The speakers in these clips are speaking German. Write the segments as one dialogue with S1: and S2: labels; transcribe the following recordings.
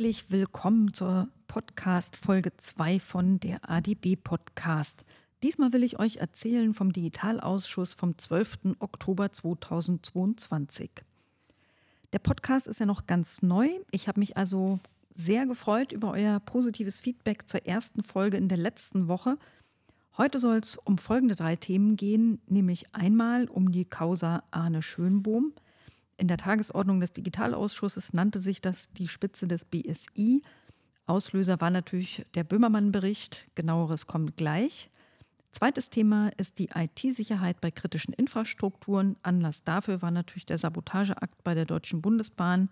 S1: Herzlich willkommen zur Podcast Folge 2 von der ADB Podcast. Diesmal will ich euch erzählen vom Digitalausschuss vom 12. Oktober 2022. Der Podcast ist ja noch ganz neu. Ich habe mich also sehr gefreut über euer positives Feedback zur ersten Folge in der letzten Woche. Heute soll es um folgende drei Themen gehen, nämlich einmal um die Causa Arne Schönbohm – in der Tagesordnung des Digitalausschusses nannte sich das die Spitze des BSI. Auslöser war natürlich der Böhmermann-Bericht. Genaueres kommt gleich. Zweites Thema ist die IT-Sicherheit bei kritischen Infrastrukturen. Anlass dafür war natürlich der Sabotageakt bei der Deutschen Bundesbahn.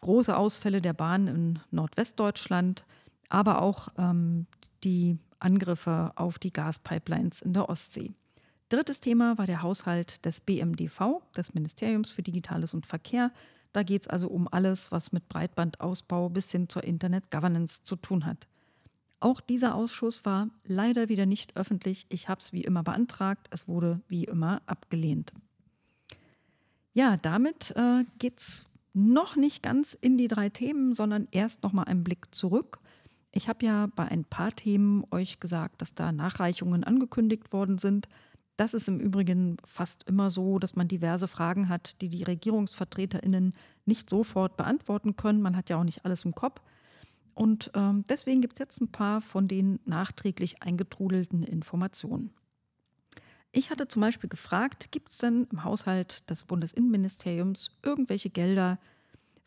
S1: Große Ausfälle der Bahn in Nordwestdeutschland, aber auch ähm, die Angriffe auf die Gaspipelines in der Ostsee. Drittes Thema war der Haushalt des BMDV, des Ministeriums für Digitales und Verkehr. Da geht es also um alles, was mit Breitbandausbau bis hin zur Internet Governance zu tun hat. Auch dieser Ausschuss war leider wieder nicht öffentlich. Ich habe es wie immer beantragt. Es wurde wie immer abgelehnt. Ja, damit äh, geht es noch nicht ganz in die drei Themen, sondern erst noch mal einen Blick zurück. Ich habe ja bei ein paar Themen euch gesagt, dass da Nachreichungen angekündigt worden sind. Das ist im Übrigen fast immer so, dass man diverse Fragen hat, die die Regierungsvertreterinnen nicht sofort beantworten können. Man hat ja auch nicht alles im Kopf. Und ähm, deswegen gibt es jetzt ein paar von den nachträglich eingetrudelten Informationen. Ich hatte zum Beispiel gefragt, gibt es denn im Haushalt des Bundesinnenministeriums irgendwelche Gelder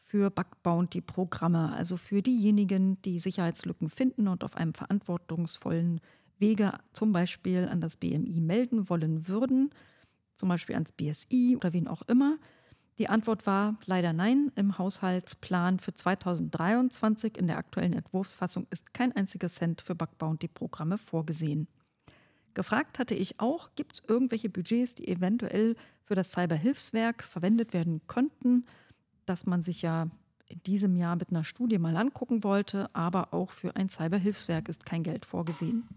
S1: für Bug Bounty-Programme, also für diejenigen, die Sicherheitslücken finden und auf einem verantwortungsvollen Wege zum Beispiel an das BMI melden wollen würden, zum Beispiel ans BSI oder wen auch immer. Die Antwort war leider nein. Im Haushaltsplan für 2023 in der aktuellen Entwurfsfassung ist kein einziger Cent für Bug Bounty Programme vorgesehen. Gefragt hatte ich auch, gibt es irgendwelche Budgets, die eventuell für das Cyberhilfswerk verwendet werden könnten, dass man sich ja in diesem Jahr mit einer Studie mal angucken wollte, aber auch für ein Cyberhilfswerk ist kein Geld vorgesehen.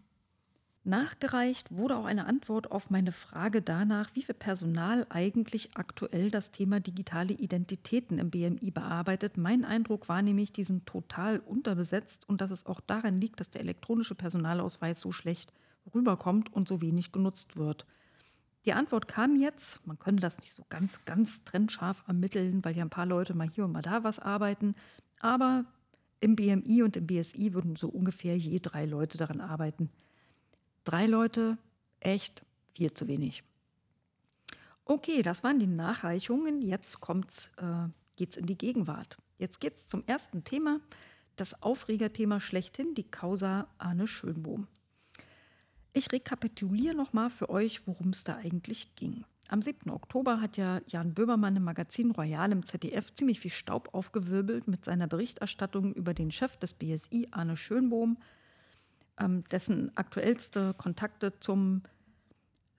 S1: Nachgereicht wurde auch eine Antwort auf meine Frage danach, wie viel Personal eigentlich aktuell das Thema digitale Identitäten im BMI bearbeitet. Mein Eindruck war nämlich, die sind total unterbesetzt und dass es auch daran liegt, dass der elektronische Personalausweis so schlecht rüberkommt und so wenig genutzt wird. Die Antwort kam jetzt, man könnte das nicht so ganz, ganz trennscharf ermitteln, weil ja ein paar Leute mal hier und mal da was arbeiten, aber im BMI und im BSI würden so ungefähr je drei Leute daran arbeiten. Drei Leute, echt viel zu wenig. Okay, das waren die Nachreichungen. Jetzt kommt's, äh, geht's in die Gegenwart. Jetzt geht's zum ersten Thema, das Aufregerthema schlechthin, die Causa Arne Schönbohm. Ich rekapituliere nochmal für euch, worum es da eigentlich ging. Am 7. Oktober hat ja Jan Böhmermann im Magazin Royal im ZDF ziemlich viel Staub aufgewirbelt mit seiner Berichterstattung über den Chef des BSI, Arne Schönbohm, dessen aktuellste Kontakte zum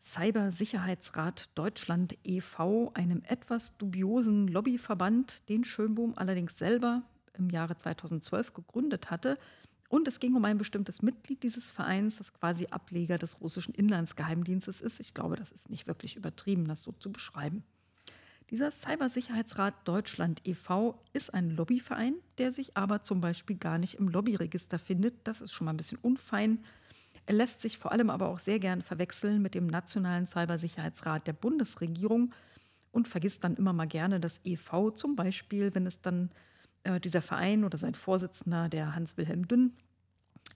S1: Cybersicherheitsrat Deutschland e.V., einem etwas dubiosen Lobbyverband, den Schönbohm allerdings selber im Jahre 2012 gegründet hatte. Und es ging um ein bestimmtes Mitglied dieses Vereins, das quasi Ableger des russischen Inlandsgeheimdienstes ist. Ich glaube, das ist nicht wirklich übertrieben, das so zu beschreiben. Dieser Cybersicherheitsrat Deutschland e.V. ist ein Lobbyverein, der sich aber zum Beispiel gar nicht im Lobbyregister findet. Das ist schon mal ein bisschen unfein. Er lässt sich vor allem aber auch sehr gern verwechseln mit dem Nationalen Cybersicherheitsrat der Bundesregierung und vergisst dann immer mal gerne das e.V. Zum Beispiel, wenn es dann äh, dieser Verein oder sein Vorsitzender, der Hans-Wilhelm Dünn,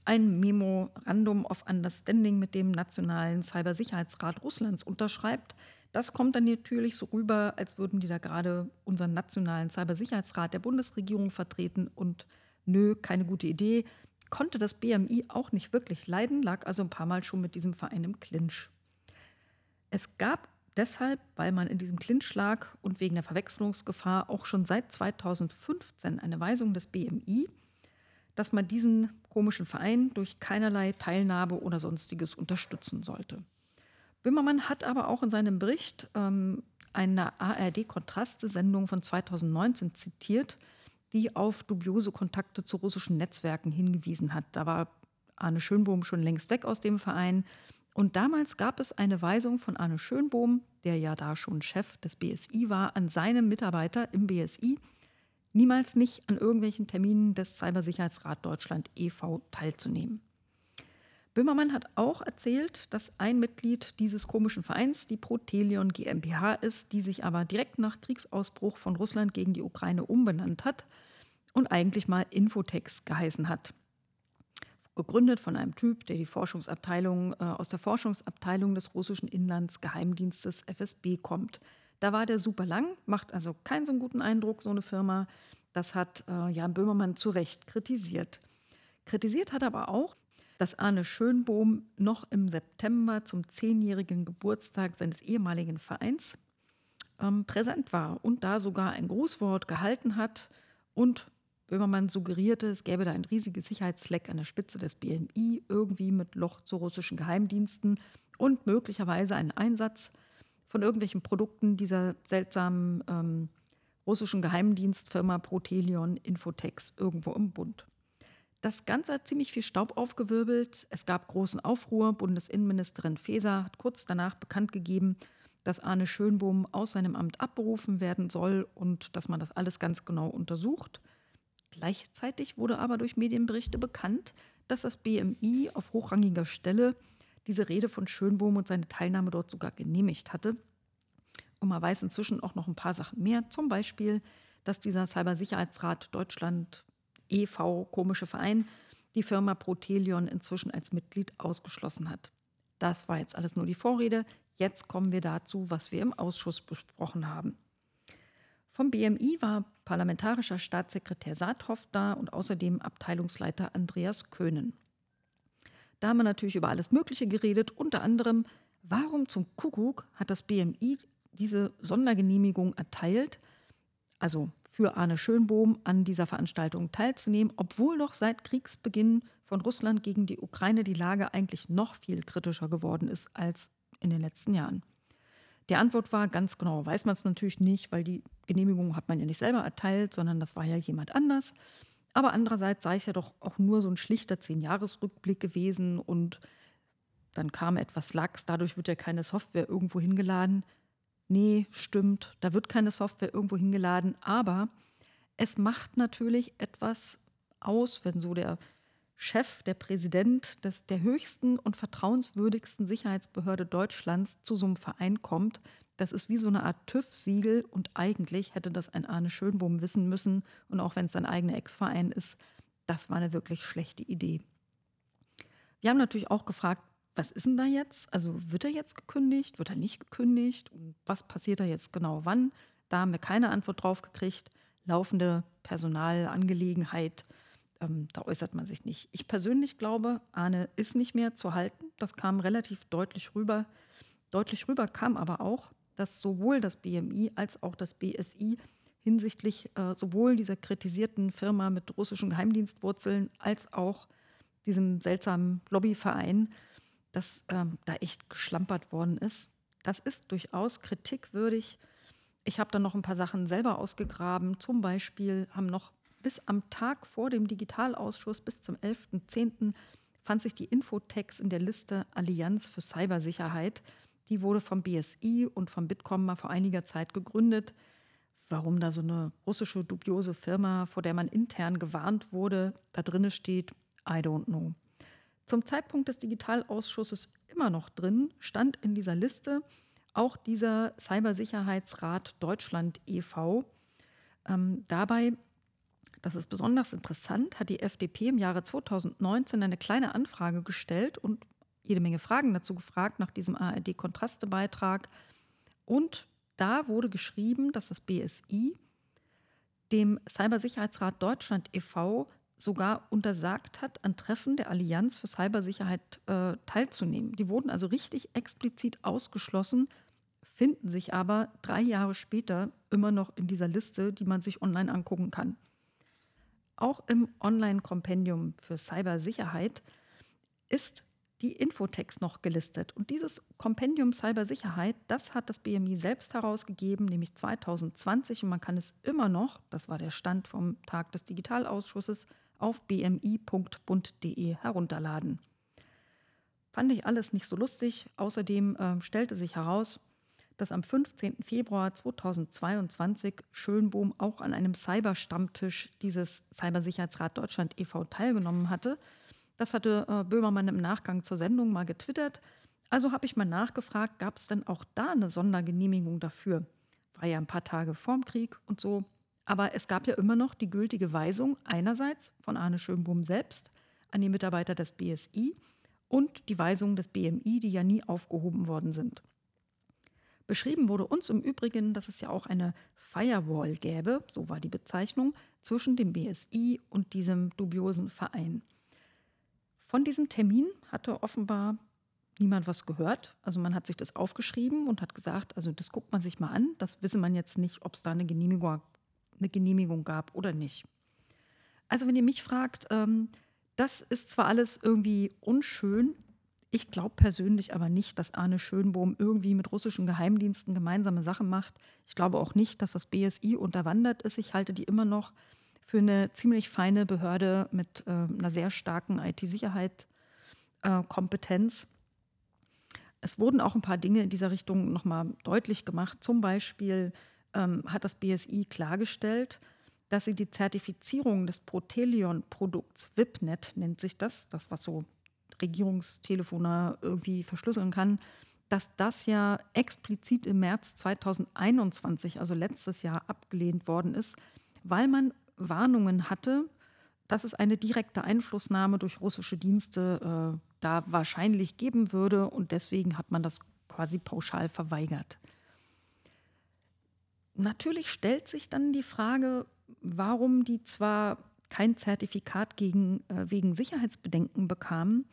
S1: ein Memorandum of Understanding mit dem Nationalen Cybersicherheitsrat Russlands unterschreibt, das kommt dann natürlich so rüber, als würden die da gerade unseren nationalen Cybersicherheitsrat der Bundesregierung vertreten und nö, keine gute Idee. Konnte das BMI auch nicht wirklich leiden, lag also ein paar Mal schon mit diesem Verein im Clinch. Es gab deshalb, weil man in diesem Clinch lag und wegen der Verwechslungsgefahr auch schon seit 2015 eine Weisung des BMI, dass man diesen komischen Verein durch keinerlei Teilnahme oder sonstiges unterstützen sollte. Böhmermann hat aber auch in seinem Bericht ähm, eine ARD-Kontraste-Sendung von 2019 zitiert, die auf dubiose Kontakte zu russischen Netzwerken hingewiesen hat. Da war Arne Schönbohm schon längst weg aus dem Verein. Und damals gab es eine Weisung von Arne Schönbohm, der ja da schon Chef des BSI war, an seine Mitarbeiter im BSI, niemals nicht an irgendwelchen Terminen des Cybersicherheitsrat Deutschland e.V. teilzunehmen. Böhmermann hat auch erzählt, dass ein Mitglied dieses komischen Vereins die Protelion GmbH ist, die sich aber direkt nach Kriegsausbruch von Russland gegen die Ukraine umbenannt hat und eigentlich mal Infotex geheißen hat. Gegründet von einem Typ, der die Forschungsabteilung äh, aus der Forschungsabteilung des russischen Inlandsgeheimdienstes FSB kommt. Da war der super lang, macht also keinen so guten Eindruck, so eine Firma. Das hat äh, Jan Böhmermann zu Recht kritisiert. Kritisiert hat aber auch, dass Arne Schönbohm noch im September zum zehnjährigen Geburtstag seines ehemaligen Vereins ähm, präsent war und da sogar ein Grußwort gehalten hat und Böhmermann suggerierte, es gäbe da ein riesiges Sicherheitsleck an der Spitze des BNI, irgendwie mit Loch zu russischen Geheimdiensten und möglicherweise einen Einsatz von irgendwelchen Produkten dieser seltsamen ähm, russischen Geheimdienstfirma Protelion Infotex irgendwo im Bund. Das Ganze hat ziemlich viel Staub aufgewirbelt. Es gab großen Aufruhr. Bundesinnenministerin Faeser hat kurz danach bekannt gegeben, dass Arne Schönbohm aus seinem Amt abberufen werden soll und dass man das alles ganz genau untersucht. Gleichzeitig wurde aber durch Medienberichte bekannt, dass das BMI auf hochrangiger Stelle diese Rede von Schönbohm und seine Teilnahme dort sogar genehmigt hatte. Und man weiß inzwischen auch noch ein paar Sachen mehr, zum Beispiel, dass dieser Cybersicherheitsrat Deutschland e.V., komische Verein, die Firma Protelion inzwischen als Mitglied ausgeschlossen hat. Das war jetzt alles nur die Vorrede. Jetzt kommen wir dazu, was wir im Ausschuss besprochen haben. Vom BMI war parlamentarischer Staatssekretär Saathoff da und außerdem Abteilungsleiter Andreas Köhnen. Da haben wir natürlich über alles Mögliche geredet, unter anderem, warum zum Kuckuck hat das BMI diese Sondergenehmigung erteilt, also für Arne Schönbohm an dieser Veranstaltung teilzunehmen, obwohl doch seit Kriegsbeginn von Russland gegen die Ukraine die Lage eigentlich noch viel kritischer geworden ist als in den letzten Jahren. Die Antwort war ganz genau, weiß man es natürlich nicht, weil die Genehmigung hat man ja nicht selber erteilt, sondern das war ja jemand anders. Aber andererseits sei es ja doch auch nur so ein schlichter Zehn-Jahres-Rückblick gewesen und dann kam etwas Lachs, dadurch wird ja keine Software irgendwo hingeladen nee, stimmt, da wird keine Software irgendwo hingeladen, aber es macht natürlich etwas aus, wenn so der Chef, der Präsident des, der höchsten und vertrauenswürdigsten Sicherheitsbehörde Deutschlands zu so einem Verein kommt. Das ist wie so eine Art TÜV-Siegel und eigentlich hätte das ein Arne Schönbohm wissen müssen. Und auch wenn es sein eigener Ex-Verein ist, das war eine wirklich schlechte Idee. Wir haben natürlich auch gefragt, was ist denn da jetzt? Also wird er jetzt gekündigt? Wird er nicht gekündigt? Und was passiert da jetzt genau wann? Da haben wir keine Antwort drauf gekriegt. Laufende Personalangelegenheit, ähm, da äußert man sich nicht. Ich persönlich glaube, Arne ist nicht mehr zu halten. Das kam relativ deutlich rüber. Deutlich rüber kam aber auch, dass sowohl das BMI als auch das BSI hinsichtlich äh, sowohl dieser kritisierten Firma mit russischen Geheimdienstwurzeln als auch diesem seltsamen Lobbyverein dass ähm, da echt geschlampert worden ist. Das ist durchaus kritikwürdig. Ich habe dann noch ein paar Sachen selber ausgegraben. Zum Beispiel haben noch bis am Tag vor dem Digitalausschuss, bis zum 11.10., fand sich die Infotex in der Liste Allianz für Cybersicherheit. Die wurde vom BSI und vom Bitkom mal vor einiger Zeit gegründet. Warum da so eine russische dubiose Firma, vor der man intern gewarnt wurde, da drinne steht, I don't know zum Zeitpunkt des Digitalausschusses immer noch drin, stand in dieser Liste auch dieser Cybersicherheitsrat Deutschland e.V. Ähm, dabei, das ist besonders interessant, hat die FDP im Jahre 2019 eine kleine Anfrage gestellt und jede Menge Fragen dazu gefragt nach diesem ARD-Kontraste-Beitrag. Und da wurde geschrieben, dass das BSI dem Cybersicherheitsrat Deutschland e.V sogar untersagt hat, an Treffen der Allianz für Cybersicherheit äh, teilzunehmen. Die wurden also richtig explizit ausgeschlossen, finden sich aber drei Jahre später immer noch in dieser Liste, die man sich online angucken kann. Auch im Online-Kompendium für Cybersicherheit ist die Infotext noch gelistet. Und dieses Kompendium Cybersicherheit, das hat das BMI selbst herausgegeben, nämlich 2020. Und man kann es immer noch, das war der Stand vom Tag des Digitalausschusses, auf bmi.bund.de herunterladen. Fand ich alles nicht so lustig. Außerdem äh, stellte sich heraus, dass am 15. Februar 2022 Schönbohm auch an einem Cyberstammtisch dieses Cybersicherheitsrat Deutschland e.V. teilgenommen hatte. Das hatte äh, Böhmermann im Nachgang zur Sendung mal getwittert. Also habe ich mal nachgefragt, gab es denn auch da eine Sondergenehmigung dafür? War ja ein paar Tage vorm Krieg und so. Aber es gab ja immer noch die gültige Weisung einerseits von Arne Schönbohm selbst an die Mitarbeiter des BSI und die Weisungen des BMI, die ja nie aufgehoben worden sind. Beschrieben wurde uns im Übrigen, dass es ja auch eine Firewall gäbe, so war die Bezeichnung, zwischen dem BSI und diesem dubiosen Verein. Von diesem Termin hatte offenbar niemand was gehört. Also man hat sich das aufgeschrieben und hat gesagt, also das guckt man sich mal an. Das wisse man jetzt nicht, ob es da eine Genehmigung, eine Genehmigung gab oder nicht. Also wenn ihr mich fragt, ähm, das ist zwar alles irgendwie unschön, ich glaube persönlich aber nicht, dass Arne Schönbohm irgendwie mit russischen Geheimdiensten gemeinsame Sachen macht. Ich glaube auch nicht, dass das BSI unterwandert ist. Ich halte die immer noch für eine ziemlich feine Behörde mit äh, einer sehr starken IT-Sicherheit, äh, Kompetenz. Es wurden auch ein paar Dinge in dieser Richtung nochmal deutlich gemacht. Zum Beispiel ähm, hat das BSI klargestellt, dass sie die Zertifizierung des Protelion-Produkts WIPNet, nennt sich das, das was so Regierungstelefone irgendwie verschlüsseln kann, dass das ja explizit im März 2021, also letztes Jahr, abgelehnt worden ist, weil man Warnungen hatte, dass es eine direkte Einflussnahme durch russische Dienste äh, da wahrscheinlich geben würde und deswegen hat man das quasi pauschal verweigert. Natürlich stellt sich dann die Frage, warum die zwar kein Zertifikat gegen, äh, wegen Sicherheitsbedenken bekamen,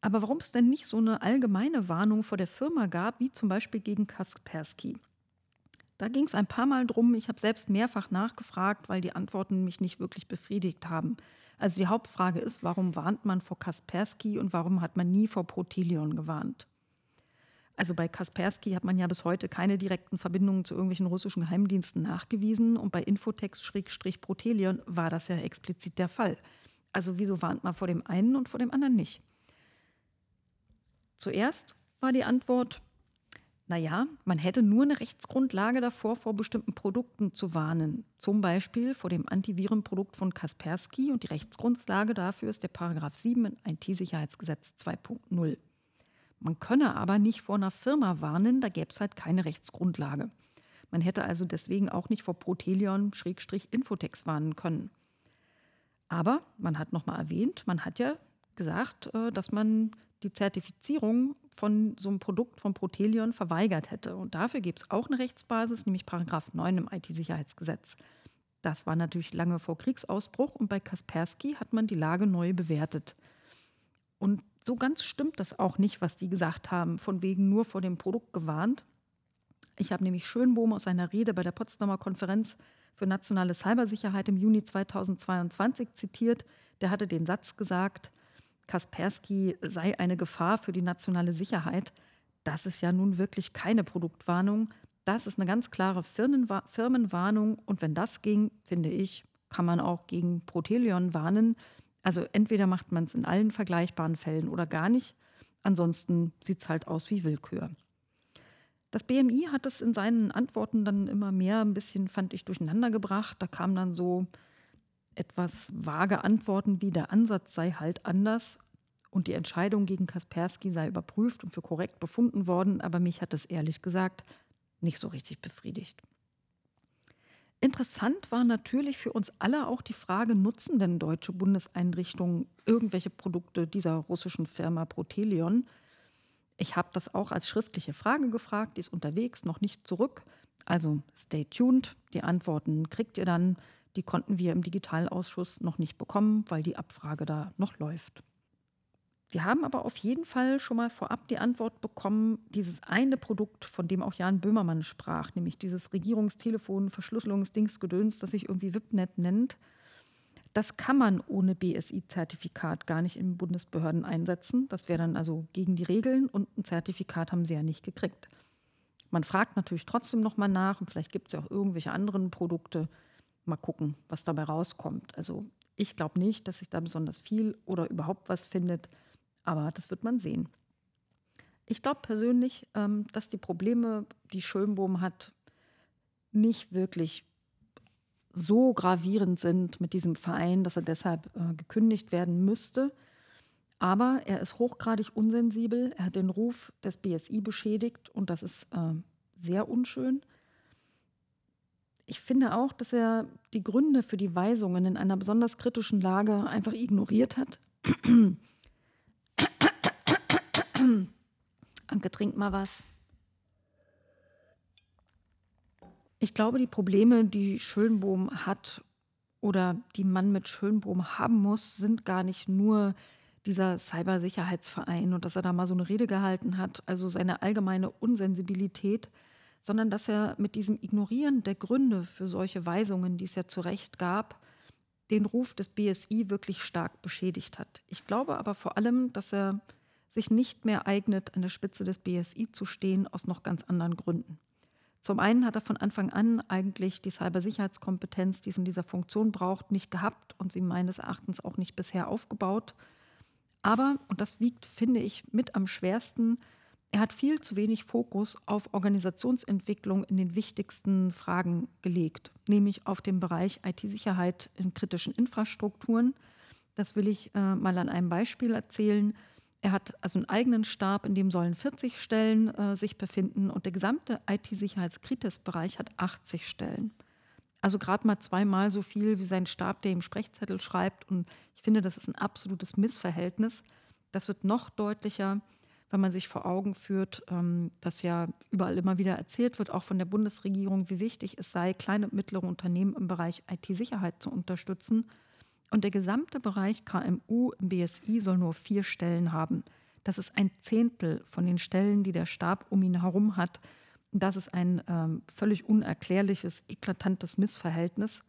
S1: aber warum es denn nicht so eine allgemeine Warnung vor der Firma gab, wie zum Beispiel gegen Kaspersky. Da ging es ein paar Mal drum. Ich habe selbst mehrfach nachgefragt, weil die Antworten mich nicht wirklich befriedigt haben. Also die Hauptfrage ist, warum warnt man vor Kaspersky und warum hat man nie vor Protelion gewarnt? Also bei Kaspersky hat man ja bis heute keine direkten Verbindungen zu irgendwelchen russischen Geheimdiensten nachgewiesen und bei Infotex-Protelion war das ja explizit der Fall. Also wieso warnt man vor dem einen und vor dem anderen nicht? Zuerst war die Antwort, naja, man hätte nur eine Rechtsgrundlage davor, vor bestimmten Produkten zu warnen. Zum Beispiel vor dem Antivirenprodukt von Kaspersky und die Rechtsgrundlage dafür ist der Paragraph 7 in IT-Sicherheitsgesetz 2.0. Man könne aber nicht vor einer Firma warnen, da gäbe es halt keine Rechtsgrundlage. Man hätte also deswegen auch nicht vor Protelion-Infotex warnen können. Aber man hat nochmal erwähnt, man hat ja gesagt, äh, dass man die Zertifizierung von so einem Produkt von Protelion verweigert hätte. Und dafür gibt es auch eine Rechtsbasis, nämlich Paragraph 9 im IT-Sicherheitsgesetz. Das war natürlich lange vor Kriegsausbruch und bei Kaspersky hat man die Lage neu bewertet. Und so ganz stimmt das auch nicht, was die gesagt haben, von wegen nur vor dem Produkt gewarnt. Ich habe nämlich Schönbohm aus seiner Rede bei der Potsdamer Konferenz für nationale Cybersicherheit im Juni 2022 zitiert. Der hatte den Satz gesagt, Kaspersky sei eine Gefahr für die nationale Sicherheit. Das ist ja nun wirklich keine Produktwarnung. Das ist eine ganz klare Firmenwarnung. Und wenn das ging, finde ich, kann man auch gegen Protelion warnen. Also entweder macht man es in allen vergleichbaren Fällen oder gar nicht. Ansonsten sieht es halt aus wie Willkür. Das BMI hat es in seinen Antworten dann immer mehr ein bisschen, fand ich, durcheinander gebracht. Da kamen dann so etwas vage Antworten wie der Ansatz sei halt anders und die Entscheidung gegen Kaspersky sei überprüft und für korrekt befunden worden, aber mich hat das ehrlich gesagt nicht so richtig befriedigt. Interessant war natürlich für uns alle auch die Frage, nutzen denn deutsche Bundeseinrichtungen irgendwelche Produkte dieser russischen Firma Protelion? Ich habe das auch als schriftliche Frage gefragt, die ist unterwegs, noch nicht zurück. Also stay tuned, die Antworten kriegt ihr dann. Die konnten wir im Digitalausschuss noch nicht bekommen, weil die Abfrage da noch läuft. Wir haben aber auf jeden Fall schon mal vorab die Antwort bekommen, dieses eine Produkt, von dem auch Jan Böhmermann sprach, nämlich dieses Regierungstelefon, Verschlüsselungsdingsgedöns, das sich irgendwie WIPNet nennt, das kann man ohne BSI-Zertifikat gar nicht in Bundesbehörden einsetzen. Das wäre dann also gegen die Regeln und ein Zertifikat haben sie ja nicht gekriegt. Man fragt natürlich trotzdem nochmal nach und vielleicht gibt es ja auch irgendwelche anderen Produkte. Mal gucken, was dabei rauskommt. Also ich glaube nicht, dass sich da besonders viel oder überhaupt was findet. Aber das wird man sehen. Ich glaube persönlich, ähm, dass die Probleme, die Schönbohm hat, nicht wirklich so gravierend sind mit diesem Verein, dass er deshalb äh, gekündigt werden müsste. Aber er ist hochgradig unsensibel. Er hat den Ruf des BSI beschädigt und das ist äh, sehr unschön. Ich finde auch, dass er die Gründe für die Weisungen in einer besonders kritischen Lage einfach ignoriert hat. Anke, trink mal was. Ich glaube, die Probleme, die Schönbohm hat oder die man mit Schönbohm haben muss, sind gar nicht nur dieser Cybersicherheitsverein und dass er da mal so eine Rede gehalten hat, also seine allgemeine Unsensibilität, sondern dass er mit diesem Ignorieren der Gründe für solche Weisungen, die es ja zu Recht gab, den Ruf des BSI wirklich stark beschädigt hat. Ich glaube aber vor allem, dass er sich nicht mehr eignet, an der Spitze des BSI zu stehen, aus noch ganz anderen Gründen. Zum einen hat er von Anfang an eigentlich die Cybersicherheitskompetenz, die es in dieser Funktion braucht, nicht gehabt und sie meines Erachtens auch nicht bisher aufgebaut. Aber, und das wiegt, finde ich, mit am schwersten, er hat viel zu wenig Fokus auf Organisationsentwicklung in den wichtigsten Fragen gelegt, nämlich auf den Bereich IT-Sicherheit in kritischen Infrastrukturen. Das will ich äh, mal an einem Beispiel erzählen. Er hat also einen eigenen Stab, in dem sollen 40 Stellen äh, sich befinden und der gesamte IT-Sicherheitskritis-Bereich hat 80 Stellen. Also gerade mal zweimal so viel wie sein Stab, der im Sprechzettel schreibt. Und ich finde, das ist ein absolutes Missverhältnis. Das wird noch deutlicher, wenn man sich vor Augen führt, ähm, dass ja überall immer wieder erzählt wird, auch von der Bundesregierung, wie wichtig es sei, kleine und mittlere Unternehmen im Bereich IT-Sicherheit zu unterstützen. Und der gesamte Bereich KMU im BSI soll nur vier Stellen haben. Das ist ein Zehntel von den Stellen, die der Stab um ihn herum hat. Das ist ein ähm, völlig unerklärliches, eklatantes Missverhältnis.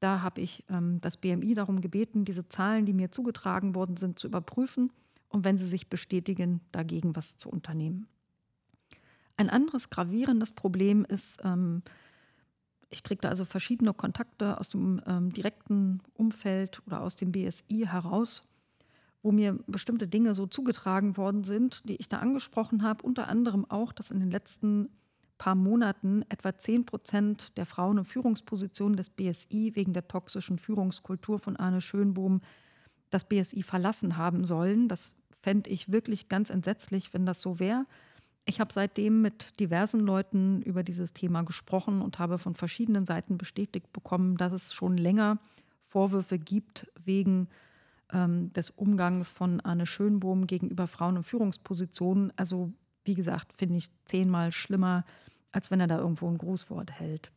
S1: Da habe ich ähm, das BMI darum gebeten, diese Zahlen, die mir zugetragen worden sind, zu überprüfen und wenn sie sich bestätigen, dagegen was zu unternehmen. Ein anderes gravierendes Problem ist, ähm, ich kriege da also verschiedene Kontakte aus dem ähm, direkten Umfeld oder aus dem BSI heraus, wo mir bestimmte Dinge so zugetragen worden sind, die ich da angesprochen habe. Unter anderem auch, dass in den letzten paar Monaten etwa 10 Prozent der Frauen in Führungspositionen des BSI wegen der toxischen Führungskultur von Arne Schönbohm das BSI verlassen haben sollen. Das fände ich wirklich ganz entsetzlich, wenn das so wäre. Ich habe seitdem mit diversen Leuten über dieses Thema gesprochen und habe von verschiedenen Seiten bestätigt bekommen, dass es schon länger Vorwürfe gibt wegen ähm, des Umgangs von Arne Schönbohm gegenüber Frauen in Führungspositionen. Also wie gesagt, finde ich zehnmal schlimmer, als wenn er da irgendwo ein Grußwort hält.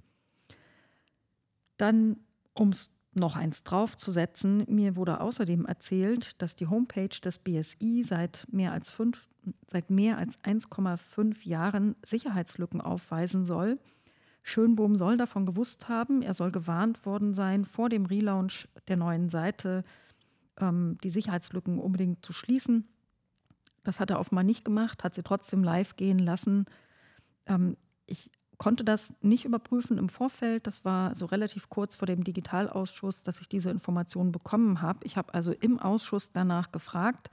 S1: Dann, um es noch eins draufzusetzen, mir wurde außerdem erzählt, dass die Homepage des BSI seit mehr als, fünf, seit mehr als 1,5 Jahren Sicherheitslücken aufweisen soll. Schönbohm soll davon gewusst haben, er soll gewarnt worden sein, vor dem Relaunch der neuen Seite ähm, die Sicherheitslücken unbedingt zu schließen. Das hat er offenbar nicht gemacht, hat sie trotzdem live gehen lassen. Ähm, ich konnte das nicht überprüfen im Vorfeld. Das war so relativ kurz vor dem Digitalausschuss, dass ich diese Informationen bekommen habe. Ich habe also im Ausschuss danach gefragt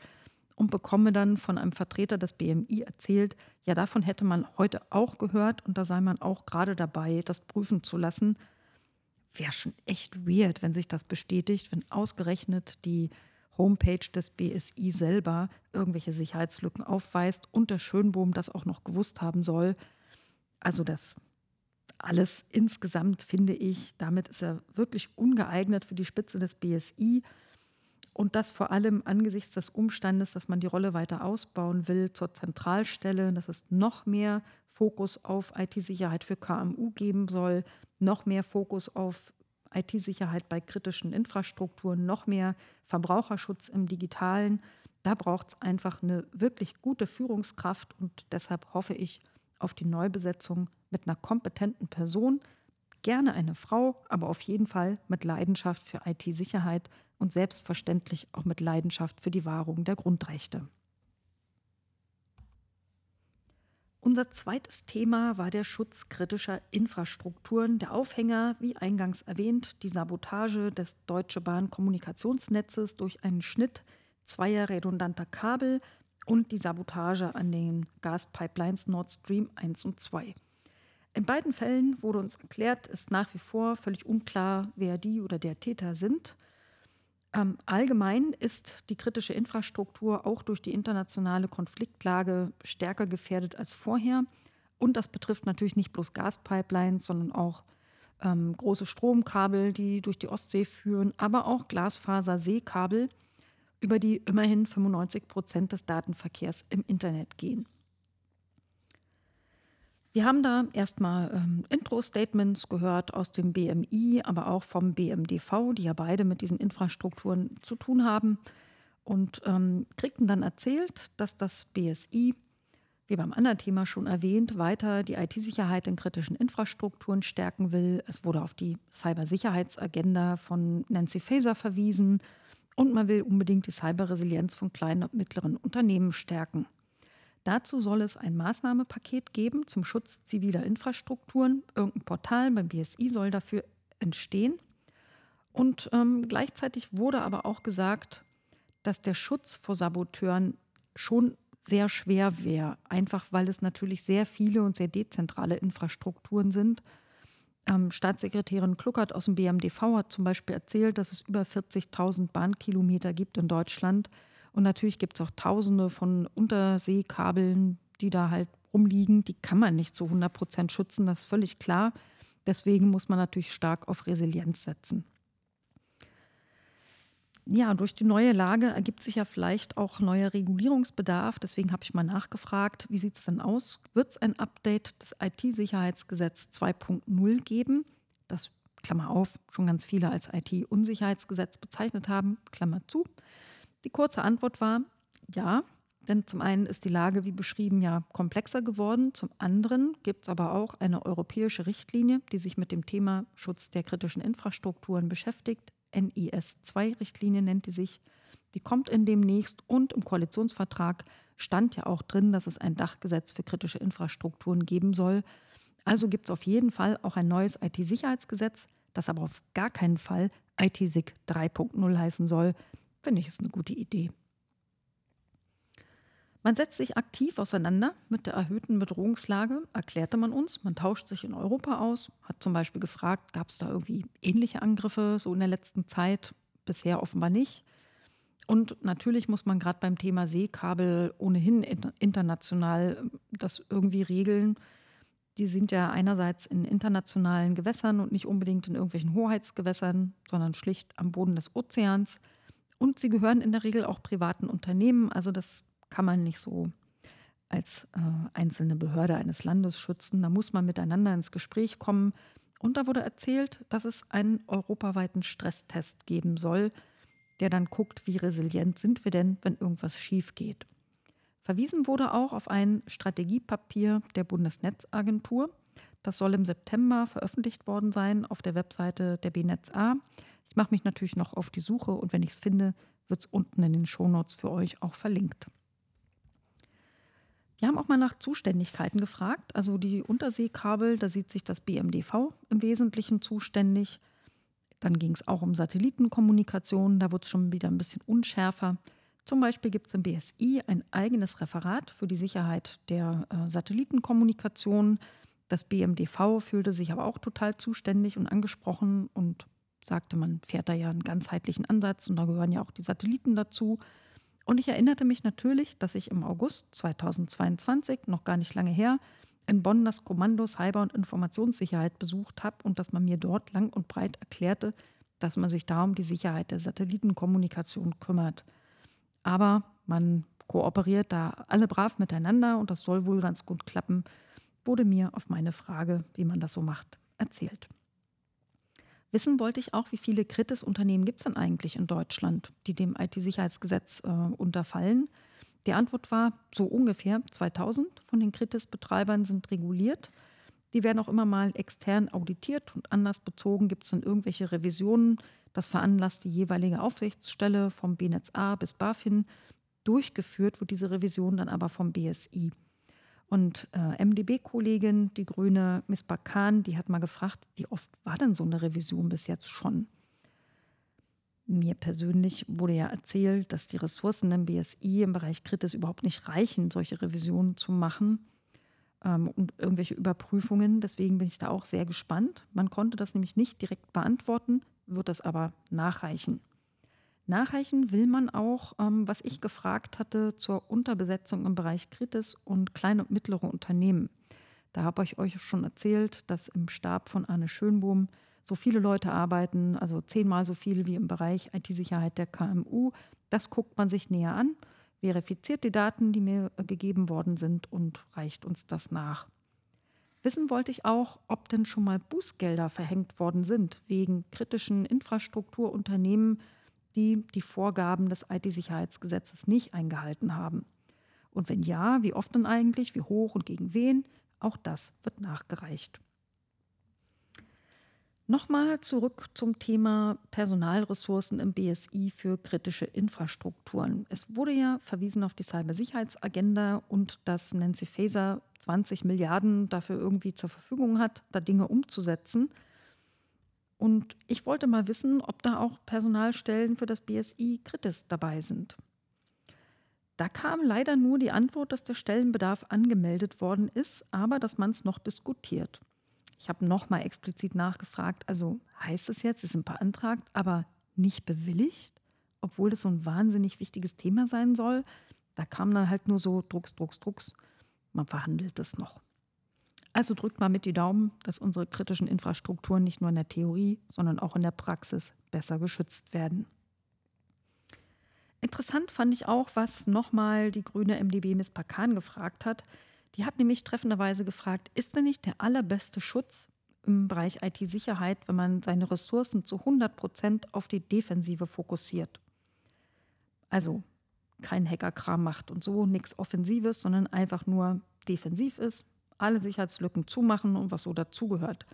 S1: und bekomme dann von einem Vertreter des BMI erzählt, ja, davon hätte man heute auch gehört und da sei man auch gerade dabei, das prüfen zu lassen. Wäre schon echt weird, wenn sich das bestätigt, wenn ausgerechnet die Homepage des BSI selber irgendwelche Sicherheitslücken aufweist und der Schönbohm das auch noch gewusst haben soll. Also das alles insgesamt finde ich, damit ist er wirklich ungeeignet für die Spitze des BSI. Und das vor allem angesichts des Umstandes, dass man die Rolle weiter ausbauen will zur Zentralstelle, dass es noch mehr Fokus auf IT-Sicherheit für KMU geben soll, noch mehr Fokus auf IT-Sicherheit bei kritischen Infrastrukturen, noch mehr Verbraucherschutz im digitalen. Da braucht es einfach eine wirklich gute Führungskraft und deshalb hoffe ich, auf die Neubesetzung mit einer kompetenten Person, gerne eine Frau, aber auf jeden Fall mit Leidenschaft für IT-Sicherheit und selbstverständlich auch mit Leidenschaft für die Wahrung der Grundrechte. Unser zweites Thema war der Schutz kritischer Infrastrukturen. Der Aufhänger, wie eingangs erwähnt, die Sabotage des Deutsche Bahn Kommunikationsnetzes durch einen Schnitt zweier redundanter Kabel und die Sabotage an den Gaspipelines Nord Stream 1 und 2. In beiden Fällen wurde uns erklärt, ist nach wie vor völlig unklar, wer die oder der Täter sind. Ähm, allgemein ist die kritische Infrastruktur auch durch die internationale Konfliktlage stärker gefährdet als vorher. Und das betrifft natürlich nicht bloß Gaspipelines, sondern auch ähm, große Stromkabel, die durch die Ostsee führen, aber auch Glasfaser-Seekabel, über die immerhin 95 Prozent des Datenverkehrs im Internet gehen. Wir haben da erstmal ähm, Intro-Statements gehört aus dem BMI, aber auch vom BMDV, die ja beide mit diesen Infrastrukturen zu tun haben. Und ähm, kriegten dann erzählt, dass das BSI, wie beim anderen Thema schon erwähnt, weiter die IT-Sicherheit in kritischen Infrastrukturen stärken will. Es wurde auf die Cybersicherheitsagenda von Nancy Faeser verwiesen und man will unbedingt die Cyberresilienz von kleinen und mittleren Unternehmen stärken. Dazu soll es ein Maßnahmepaket geben zum Schutz ziviler Infrastrukturen. Irgendein Portal beim BSI soll dafür entstehen. Und ähm, gleichzeitig wurde aber auch gesagt, dass der Schutz vor Saboteuren schon sehr schwer wäre, einfach weil es natürlich sehr viele und sehr dezentrale Infrastrukturen sind. Ähm, Staatssekretärin Kluckert aus dem BMDV hat zum Beispiel erzählt, dass es über 40.000 Bahnkilometer gibt in Deutschland und natürlich gibt es auch tausende von Unterseekabeln, die da halt rumliegen. Die kann man nicht zu 100 Prozent schützen, das ist völlig klar. Deswegen muss man natürlich stark auf Resilienz setzen. Ja, durch die neue Lage ergibt sich ja vielleicht auch neuer Regulierungsbedarf. Deswegen habe ich mal nachgefragt, wie sieht es denn aus? Wird es ein Update des IT-Sicherheitsgesetz 2.0 geben? Das, Klammer auf, schon ganz viele als IT-Unsicherheitsgesetz bezeichnet haben, Klammer zu. Die kurze Antwort war ja, denn zum einen ist die Lage, wie beschrieben, ja komplexer geworden. Zum anderen gibt es aber auch eine europäische Richtlinie, die sich mit dem Thema Schutz der kritischen Infrastrukturen beschäftigt. NIS-2-Richtlinie nennt die sich. Die kommt in demnächst und im Koalitionsvertrag stand ja auch drin, dass es ein Dachgesetz für kritische Infrastrukturen geben soll. Also gibt es auf jeden Fall auch ein neues IT-Sicherheitsgesetz, das aber auf gar keinen Fall IT-SIG 3.0 heißen soll. Finde ich, ist eine gute Idee. Man setzt sich aktiv auseinander mit der erhöhten Bedrohungslage, erklärte man uns. Man tauscht sich in Europa aus, hat zum Beispiel gefragt, gab es da irgendwie ähnliche Angriffe so in der letzten Zeit? Bisher offenbar nicht. Und natürlich muss man gerade beim Thema Seekabel ohnehin international das irgendwie regeln. Die sind ja einerseits in internationalen Gewässern und nicht unbedingt in irgendwelchen Hoheitsgewässern, sondern schlicht am Boden des Ozeans. Und sie gehören in der Regel auch privaten Unternehmen. Also das kann man nicht so als äh, einzelne Behörde eines Landes schützen. Da muss man miteinander ins Gespräch kommen. Und da wurde erzählt, dass es einen europaweiten Stresstest geben soll, der dann guckt, wie resilient sind wir denn, wenn irgendwas schief geht. Verwiesen wurde auch auf ein Strategiepapier der Bundesnetzagentur. Das soll im September veröffentlicht worden sein auf der Webseite der BNetzA. Ich mache mich natürlich noch auf die Suche und wenn ich es finde, wird es unten in den Shownotes für euch auch verlinkt. Wir haben auch mal nach Zuständigkeiten gefragt. Also die Unterseekabel, da sieht sich das BMDV im Wesentlichen zuständig. Dann ging es auch um Satellitenkommunikation, da wurde es schon wieder ein bisschen unschärfer. Zum Beispiel gibt es im BSI ein eigenes Referat für die Sicherheit der äh, Satellitenkommunikation. Das BMDV fühlte sich aber auch total zuständig und angesprochen und sagte, man fährt da ja einen ganzheitlichen Ansatz und da gehören ja auch die Satelliten dazu. Und ich erinnerte mich natürlich, dass ich im August 2022, noch gar nicht lange her, in Bonn das Kommando Cyber- und Informationssicherheit besucht habe und dass man mir dort lang und breit erklärte, dass man sich da um die Sicherheit der Satellitenkommunikation kümmert. Aber man kooperiert da alle brav miteinander und das soll wohl ganz gut klappen, wurde mir auf meine Frage, wie man das so macht, erzählt. Wissen wollte ich auch, wie viele Kritis-Unternehmen gibt es denn eigentlich in Deutschland, die dem IT-Sicherheitsgesetz äh, unterfallen? Die Antwort war, so ungefähr 2000 von den Kritis-Betreibern sind reguliert. Die werden auch immer mal extern auditiert und anders bezogen gibt es dann irgendwelche Revisionen. Das veranlasst die jeweilige Aufsichtsstelle vom BNetzA bis BaFin. Durchgeführt wird diese Revision dann aber vom BSI. Und äh, MDB-Kollegin, die grüne Miss Bakan, die hat mal gefragt, wie oft war denn so eine Revision bis jetzt schon? Mir persönlich wurde ja erzählt, dass die Ressourcen im BSI im Bereich Kritis überhaupt nicht reichen, solche Revisionen zu machen ähm, und irgendwelche Überprüfungen. Deswegen bin ich da auch sehr gespannt. Man konnte das nämlich nicht direkt beantworten, wird das aber nachreichen. Nachreichen will man auch, ähm, was ich gefragt hatte, zur Unterbesetzung im Bereich Kritis und kleine und mittlere Unternehmen. Da habe ich euch schon erzählt, dass im Stab von Arne Schönbohm so viele Leute arbeiten, also zehnmal so viele wie im Bereich IT-Sicherheit der KMU. Das guckt man sich näher an, verifiziert die Daten, die mir äh, gegeben worden sind und reicht uns das nach. Wissen wollte ich auch, ob denn schon mal Bußgelder verhängt worden sind wegen kritischen Infrastrukturunternehmen, die die Vorgaben des IT-Sicherheitsgesetzes nicht eingehalten haben. Und wenn ja, wie oft denn eigentlich, wie hoch und gegen wen? Auch das wird nachgereicht. Nochmal zurück zum Thema Personalressourcen im BSI für kritische Infrastrukturen. Es wurde ja verwiesen auf die Cybersicherheitsagenda und dass Nancy Faeser 20 Milliarden dafür irgendwie zur Verfügung hat, da Dinge umzusetzen. Und ich wollte mal wissen, ob da auch Personalstellen für das BSI Kritis dabei sind. Da kam leider nur die Antwort, dass der Stellenbedarf angemeldet worden ist, aber dass man es noch diskutiert. Ich habe nochmal explizit nachgefragt, also heißt es jetzt, es ist beantragt, aber nicht bewilligt, obwohl das so ein wahnsinnig wichtiges Thema sein soll. Da kam dann halt nur so Drucks, Drucks, Drucks. Man verhandelt es noch. Also drückt mal mit die Daumen, dass unsere kritischen Infrastrukturen nicht nur in der Theorie, sondern auch in der Praxis besser geschützt werden. Interessant fand ich auch, was nochmal die grüne MDB Miss Pakan gefragt hat. Die hat nämlich treffenderweise gefragt, ist denn nicht der allerbeste Schutz im Bereich IT-Sicherheit, wenn man seine Ressourcen zu 100 Prozent auf die Defensive fokussiert? Also kein Hackerkram macht und so, nichts Offensives, sondern einfach nur defensiv ist, alle Sicherheitslücken zumachen und was so dazugehört.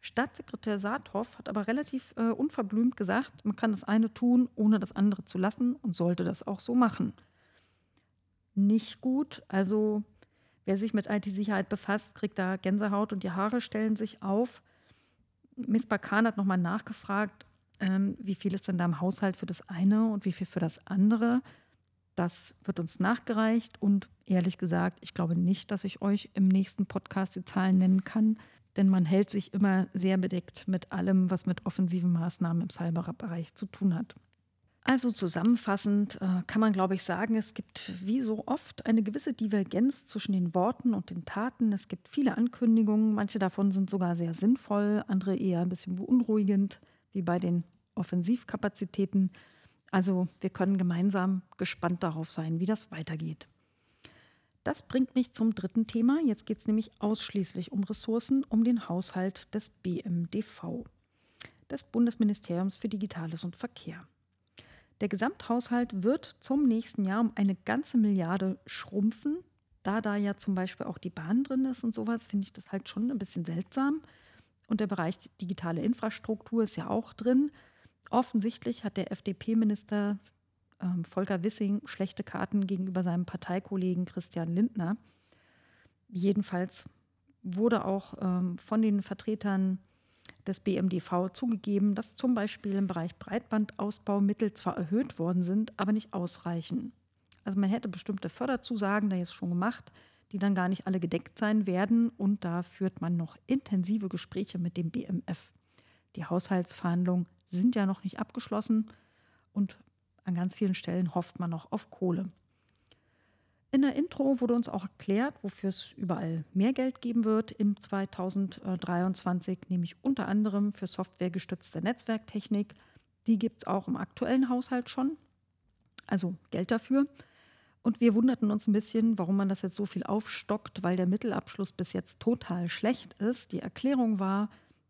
S1: Staatssekretär Saathoff hat aber relativ äh, unverblümt gesagt, man kann das eine tun, ohne das andere zu lassen und sollte das auch so machen. Nicht gut, also wer sich mit IT-Sicherheit befasst, kriegt da Gänsehaut und die Haare stellen sich auf. Miss Bakan hat nochmal nachgefragt, ähm, wie viel ist denn da im Haushalt für das eine und wie viel für das andere. Das wird uns nachgereicht und ehrlich gesagt, ich glaube nicht, dass ich euch im nächsten Podcast die Zahlen nennen kann, denn man hält sich immer sehr bedeckt mit allem, was mit offensiven Maßnahmen im Cyberbereich zu tun hat. Also zusammenfassend äh, kann man, glaube ich, sagen, es gibt wie so oft eine gewisse Divergenz zwischen den Worten und den Taten. Es gibt viele Ankündigungen, manche davon sind sogar sehr sinnvoll, andere eher ein bisschen beunruhigend, wie bei den Offensivkapazitäten. Also wir können gemeinsam gespannt darauf sein, wie das weitergeht. Das bringt mich zum dritten Thema. Jetzt geht es nämlich ausschließlich um Ressourcen, um den Haushalt des BMDV, des Bundesministeriums für Digitales und Verkehr. Der Gesamthaushalt wird zum nächsten Jahr um eine ganze Milliarde schrumpfen. Da da ja zum Beispiel auch die Bahn drin ist und sowas, finde ich das halt schon ein bisschen seltsam. Und der Bereich digitale Infrastruktur ist ja auch drin. Offensichtlich hat der FDP-Minister ähm, Volker Wissing schlechte Karten gegenüber seinem Parteikollegen Christian Lindner. Jedenfalls wurde auch ähm, von den Vertretern des BMDV zugegeben, dass zum Beispiel im Bereich Breitbandausbau Mittel zwar erhöht worden sind, aber nicht ausreichen. Also man hätte bestimmte Förderzusagen da jetzt schon gemacht, die dann gar nicht alle gedeckt sein werden und da führt man noch intensive Gespräche mit dem BMF. Die Haushaltsverhandlungen sind ja noch nicht abgeschlossen und an ganz vielen Stellen hofft man noch auf Kohle. In der Intro wurde uns auch erklärt, wofür es überall mehr Geld geben wird im 2023, nämlich unter anderem für softwaregestützte Netzwerktechnik. Die gibt es auch im aktuellen Haushalt schon, also Geld dafür. Und wir wunderten uns ein bisschen, warum man das jetzt so viel aufstockt, weil der Mittelabschluss bis jetzt total schlecht ist. Die Erklärung war,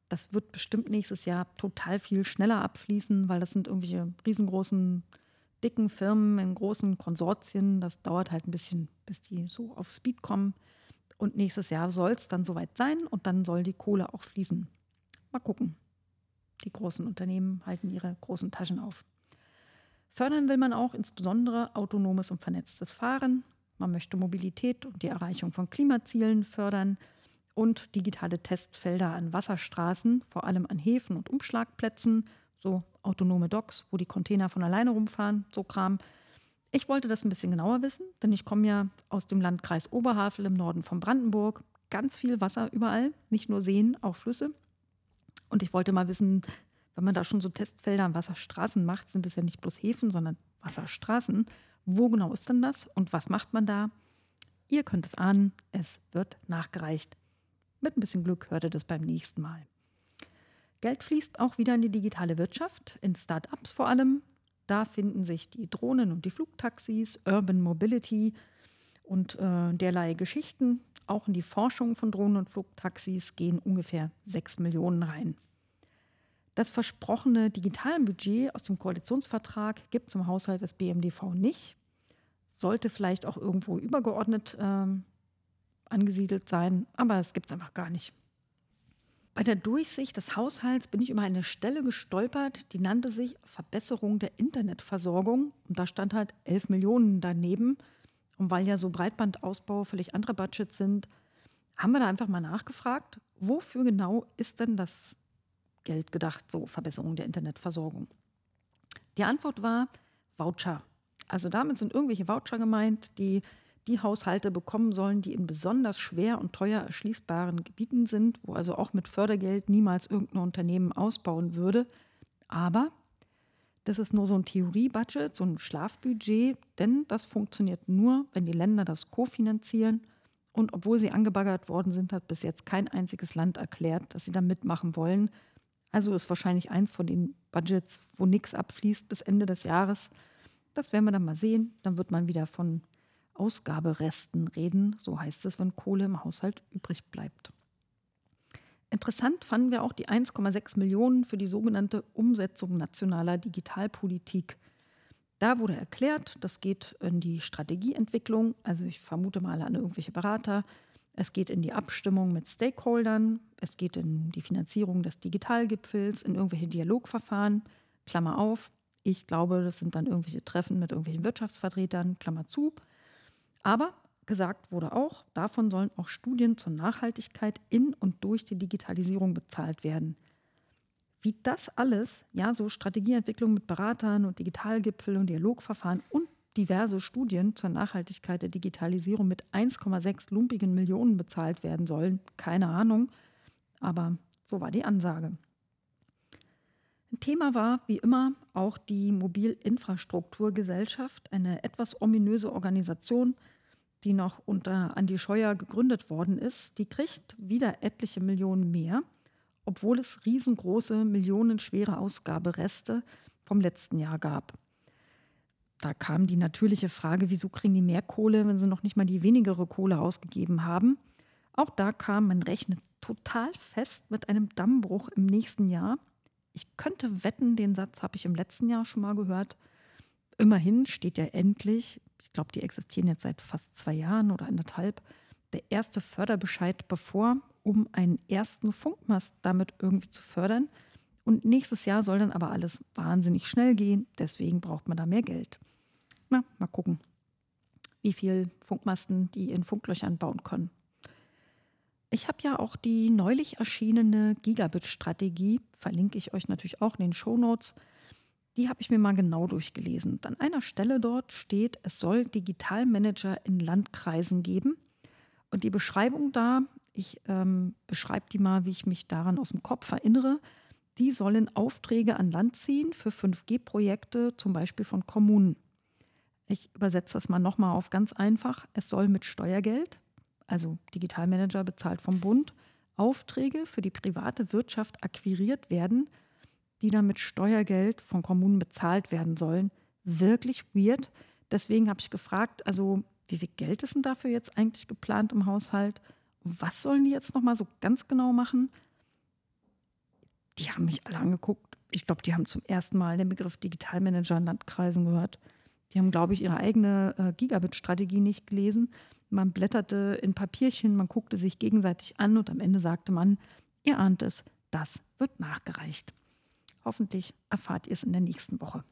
S1: das wird bestimmt nächstes Jahr total viel schneller abfließen, weil das sind irgendwelche riesengroßen, dicken Firmen in großen Konsortien. Das dauert halt ein bisschen, bis die so auf Speed kommen. Und nächstes Jahr soll es dann soweit sein und dann soll die Kohle auch fließen. Mal gucken. Die großen Unternehmen halten ihre großen Taschen auf. Fördern will man auch insbesondere autonomes und vernetztes Fahren. Man möchte Mobilität und die Erreichung von Klimazielen fördern und digitale Testfelder an Wasserstraßen, vor allem an Häfen und Umschlagplätzen, so autonome Docks, wo die Container von alleine rumfahren, so Kram. Ich wollte das ein bisschen genauer wissen, denn ich komme ja aus dem Landkreis Oberhavel im Norden von Brandenburg. Ganz viel Wasser überall, nicht nur Seen, auch Flüsse. Und ich wollte mal wissen, wenn man da schon so Testfelder an Wasserstraßen macht, sind es ja nicht bloß Häfen, sondern Wasserstraßen. Wo genau ist denn das und was macht man da? Ihr könnt es ahnen, es wird nachgereicht. Mit ein bisschen Glück hört ihr das beim nächsten Mal. Geld fließt auch wieder in die digitale Wirtschaft, in Start-ups vor allem. Da finden sich die Drohnen und die Flugtaxis, Urban Mobility und äh, derlei Geschichten. Auch in die Forschung von Drohnen und Flugtaxis gehen ungefähr 6 Millionen rein. Das versprochene Digitalbudget aus dem Koalitionsvertrag gibt es im Haushalt des BMDV nicht. Sollte vielleicht auch irgendwo übergeordnet ähm, angesiedelt sein, aber es gibt es einfach gar nicht. Bei der Durchsicht des Haushalts bin ich über eine Stelle gestolpert, die nannte sich Verbesserung der Internetversorgung. Und da stand halt 11 Millionen daneben. Und weil ja so Breitbandausbau völlig andere Budgets sind, haben wir da einfach mal nachgefragt, wofür genau ist denn das Geld gedacht, so Verbesserung der Internetversorgung? Die Antwort war Voucher. Also damit sind irgendwelche Voucher gemeint, die die Haushalte bekommen sollen, die in besonders schwer und teuer erschließbaren Gebieten sind, wo also auch mit Fördergeld niemals irgendein Unternehmen ausbauen würde. Aber das ist nur so ein Theoriebudget, so ein Schlafbudget, denn das funktioniert nur, wenn die Länder das kofinanzieren. Und obwohl sie angebaggert worden sind, hat bis jetzt kein einziges Land erklärt, dass sie da mitmachen wollen. Also ist wahrscheinlich eins von den Budgets, wo nichts abfließt bis Ende des Jahres. Das werden wir dann mal sehen. Dann wird man wieder von Ausgaberesten reden, so heißt es, wenn Kohle im Haushalt übrig bleibt. Interessant fanden wir auch die 1,6 Millionen für die sogenannte Umsetzung nationaler Digitalpolitik. Da wurde erklärt, das geht in die Strategieentwicklung, also ich vermute mal an irgendwelche Berater. Es geht in die Abstimmung mit Stakeholdern, es geht in die Finanzierung des Digitalgipfels, in irgendwelche Dialogverfahren, Klammer auf. Ich glaube, das sind dann irgendwelche Treffen mit irgendwelchen Wirtschaftsvertretern, Klammer zu. Aber gesagt wurde auch, davon sollen auch Studien zur Nachhaltigkeit in und durch die Digitalisierung bezahlt werden. Wie das alles, ja, so Strategieentwicklung mit Beratern und Digitalgipfel und Dialogverfahren und diverse Studien zur Nachhaltigkeit der Digitalisierung mit 1,6 lumpigen Millionen bezahlt werden sollen, keine Ahnung, aber so war die Ansage. Ein Thema war, wie immer, auch die Mobilinfrastrukturgesellschaft, eine etwas ominöse Organisation, die noch unter Andi Scheuer gegründet worden ist. Die kriegt wieder etliche Millionen mehr, obwohl es riesengroße, millionenschwere Ausgabereste vom letzten Jahr gab. Da kam die natürliche Frage, wieso kriegen die mehr Kohle, wenn sie noch nicht mal die wenigere Kohle ausgegeben haben. Auch da kam, man rechnet total fest mit einem Dammbruch im nächsten Jahr. Ich könnte wetten, den Satz habe ich im letzten Jahr schon mal gehört. Immerhin steht ja endlich, ich glaube, die existieren jetzt seit fast zwei Jahren oder anderthalb, der erste Förderbescheid bevor, um einen ersten Funkmast damit irgendwie zu fördern. Und nächstes Jahr soll dann aber alles wahnsinnig schnell gehen. Deswegen braucht man da mehr Geld. Na, mal gucken, wie viel Funkmasten die in Funklöchern bauen können. Ich habe ja auch die neulich erschienene Gigabit-Strategie, verlinke ich euch natürlich auch in den Show Notes. Die habe ich mir mal genau durchgelesen. An einer Stelle dort steht, es soll Digitalmanager in Landkreisen geben. Und die Beschreibung da, ich ähm, beschreibe die mal, wie ich mich daran aus dem Kopf erinnere, die sollen Aufträge an Land ziehen für 5G-Projekte, zum Beispiel von Kommunen. Ich übersetze das mal nochmal auf ganz einfach. Es soll mit Steuergeld, also Digitalmanager bezahlt vom Bund, Aufträge für die private Wirtschaft akquiriert werden, die dann mit Steuergeld von Kommunen bezahlt werden sollen. Wirklich weird. Deswegen habe ich gefragt, also wie viel Geld ist denn dafür jetzt eigentlich geplant im Haushalt? Was sollen die jetzt nochmal so ganz genau machen? Die haben mich alle angeguckt. Ich glaube, die haben zum ersten Mal den Begriff Digitalmanager in Landkreisen gehört. Die haben, glaube ich, ihre eigene äh, Gigabit-Strategie nicht gelesen. Man blätterte in Papierchen, man guckte sich gegenseitig an und am Ende sagte man, ihr ahnt es, das wird nachgereicht. Hoffentlich erfahrt ihr es in der nächsten Woche.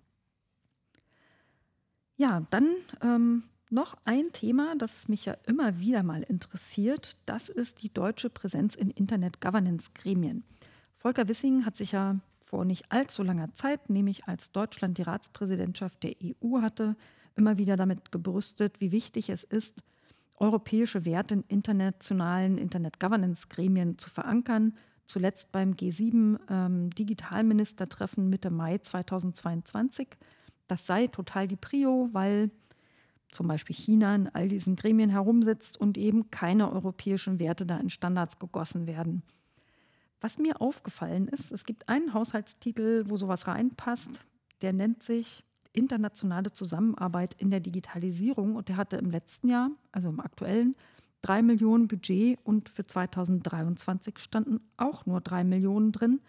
S1: Ja, dann ähm, noch ein Thema, das mich ja immer wieder mal interessiert. Das ist die deutsche Präsenz in Internet-Governance-Gremien. Volker Wissing hat sich ja vor nicht allzu langer Zeit, nämlich als Deutschland die Ratspräsidentschaft der EU hatte, immer wieder damit gebrüstet, wie wichtig es ist, europäische Werte in internationalen Internet-Governance-Gremien zu verankern. Zuletzt beim G7 ähm, Mitte Mai 2022. Das sei total die Prio, weil zum Beispiel China in all diesen Gremien herumsitzt und eben keine europäischen Werte da in Standards gegossen werden. Was mir aufgefallen ist, es gibt einen Haushaltstitel, wo sowas reinpasst, der nennt sich Internationale Zusammenarbeit in der Digitalisierung und der hatte im letzten Jahr, also im aktuellen, drei Millionen Budget und für 2023 standen auch nur drei Millionen drin.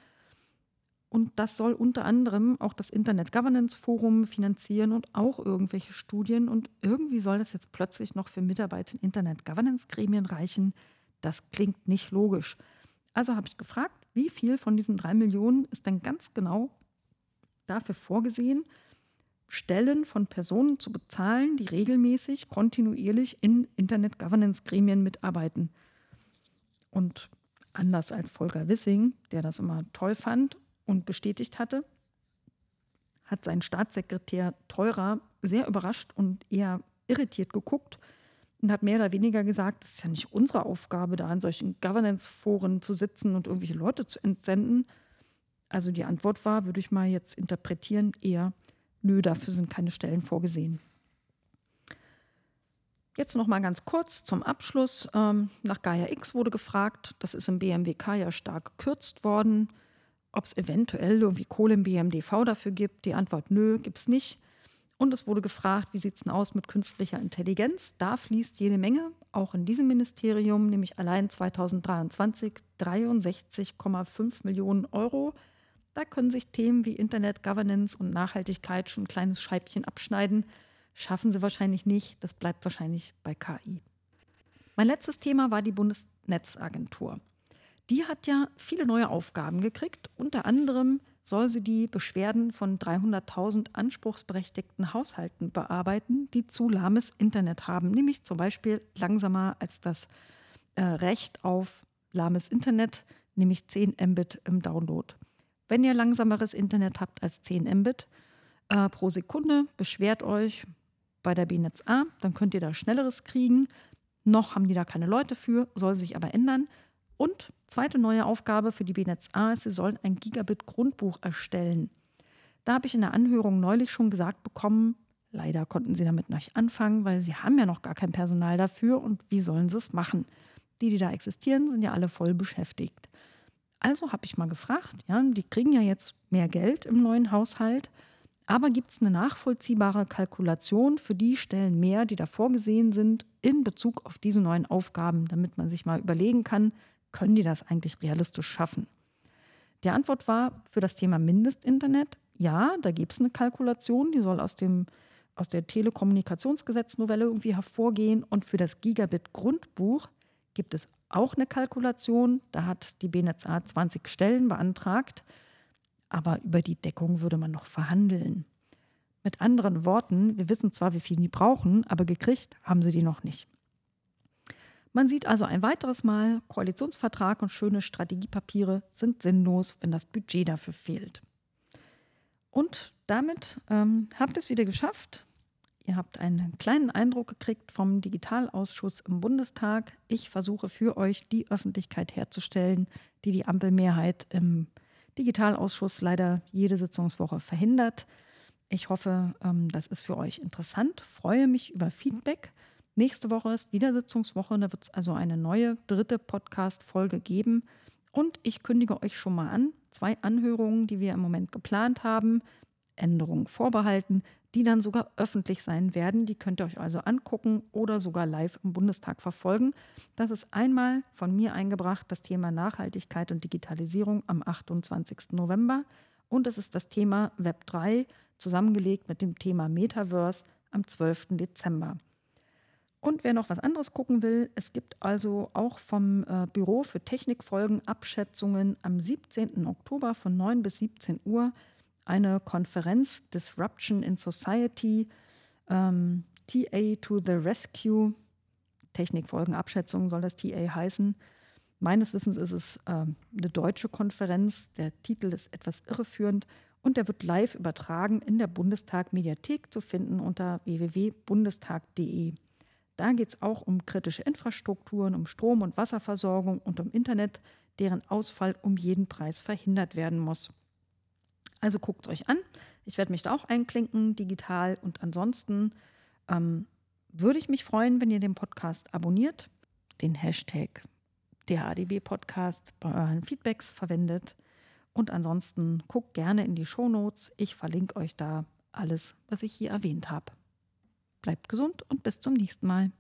S1: Und das soll unter anderem auch das Internet Governance Forum finanzieren und auch irgendwelche Studien. Und irgendwie soll das jetzt plötzlich noch für Mitarbeiter in Internet Governance Gremien reichen. Das klingt nicht logisch. Also habe ich gefragt, wie viel von diesen drei Millionen ist denn ganz genau dafür vorgesehen, Stellen von Personen zu bezahlen, die regelmäßig, kontinuierlich in Internet Governance Gremien mitarbeiten. Und anders als Volker Wissing, der das immer toll fand und bestätigt hatte, hat sein Staatssekretär Teurer sehr überrascht und eher irritiert geguckt und hat mehr oder weniger gesagt, es ist ja nicht unsere Aufgabe, da in solchen Governance-Foren zu sitzen und irgendwelche Leute zu entsenden. Also die Antwort war, würde ich mal jetzt interpretieren, eher, nö, dafür sind keine Stellen vorgesehen. Jetzt noch mal ganz kurz zum Abschluss. Ähm, nach Gaia X wurde gefragt, das ist im BMWK ja stark gekürzt worden ob es eventuell irgendwie Kohle im BMDV dafür gibt. Die Antwort nö, gibt es nicht. Und es wurde gefragt, wie sieht es denn aus mit künstlicher Intelligenz? Da fließt jede Menge, auch in diesem Ministerium, nämlich allein 2023 63,5 Millionen Euro. Da können sich Themen wie Internet Governance und Nachhaltigkeit schon ein kleines Scheibchen abschneiden. Schaffen sie wahrscheinlich nicht. Das bleibt wahrscheinlich bei KI. Mein letztes Thema war die Bundesnetzagentur die hat ja viele neue Aufgaben gekriegt. Unter anderem soll sie die Beschwerden von 300.000 anspruchsberechtigten Haushalten bearbeiten, die zu lahmes Internet haben, nämlich zum Beispiel langsamer als das äh, Recht auf lahmes Internet, nämlich 10 Mbit im Download. Wenn ihr langsameres Internet habt als 10 Mbit äh, pro Sekunde, beschwert euch bei der BNetz A, dann könnt ihr da schnelleres kriegen. Noch haben die da keine Leute für, soll sich aber ändern. Und zweite neue Aufgabe für die BNetz A ist, sie sollen ein Gigabit-Grundbuch erstellen. Da habe ich in der Anhörung neulich schon gesagt bekommen, leider konnten sie damit nicht anfangen, weil sie haben ja noch gar kein Personal dafür und wie sollen sie es machen? Die, die da existieren, sind ja alle voll beschäftigt. Also habe ich mal gefragt, ja, die kriegen ja jetzt mehr Geld im neuen Haushalt, aber gibt es eine nachvollziehbare Kalkulation für die Stellen mehr, die da vorgesehen sind, in Bezug auf diese neuen Aufgaben, damit man sich mal überlegen kann, können die das eigentlich realistisch schaffen? Die Antwort war für das Thema Mindestinternet, ja, da gibt es eine Kalkulation, die soll aus, dem, aus der Telekommunikationsgesetznovelle irgendwie hervorgehen. Und für das Gigabit-Grundbuch gibt es auch eine Kalkulation. Da hat die BNetzA 20 Stellen beantragt. Aber über die Deckung würde man noch verhandeln. Mit anderen Worten, wir wissen zwar, wie viel die brauchen, aber gekriegt haben sie die noch nicht. Man sieht also ein weiteres Mal, Koalitionsvertrag und schöne Strategiepapiere sind sinnlos, wenn das Budget dafür fehlt. Und damit ähm, habt ihr es wieder geschafft. Ihr habt einen kleinen Eindruck gekriegt vom Digitalausschuss im Bundestag. Ich versuche für euch die Öffentlichkeit herzustellen, die die Ampelmehrheit im Digitalausschuss leider jede Sitzungswoche verhindert. Ich hoffe, ähm, das ist für euch interessant. Freue mich über Feedback. Nächste Woche ist wieder Sitzungswoche, da wird es also eine neue dritte Podcast-Folge geben. Und ich kündige euch schon mal an, zwei Anhörungen, die wir im Moment geplant haben, Änderungen vorbehalten, die dann sogar öffentlich sein werden. Die könnt ihr euch also angucken oder sogar live im Bundestag verfolgen. Das ist einmal von mir eingebracht das Thema Nachhaltigkeit und Digitalisierung am 28. November und es ist das Thema Web 3 zusammengelegt mit dem Thema Metaverse am 12. Dezember. Und wer noch was anderes gucken will, es gibt also auch vom äh, Büro für Technikfolgen Abschätzungen am 17. Oktober von 9 bis 17 Uhr eine Konferenz Disruption in Society, ähm, TA to the Rescue. Technikfolgenabschätzung soll das TA heißen. Meines Wissens ist es äh, eine deutsche Konferenz. Der Titel ist etwas irreführend und der wird live übertragen in der Bundestag-Mediathek zu finden unter www.bundestag.de. Da geht es auch um kritische Infrastrukturen, um Strom- und Wasserversorgung und um Internet, deren Ausfall um jeden Preis verhindert werden muss. Also guckt es euch an. Ich werde mich da auch einklinken, digital. Und ansonsten ähm, würde ich mich freuen, wenn ihr den Podcast abonniert, den Hashtag der ADB Podcast bei euren Feedbacks verwendet. Und ansonsten guckt gerne in die Show Notes. Ich verlinke euch da alles, was ich hier erwähnt habe. Bleibt gesund und bis zum nächsten Mal.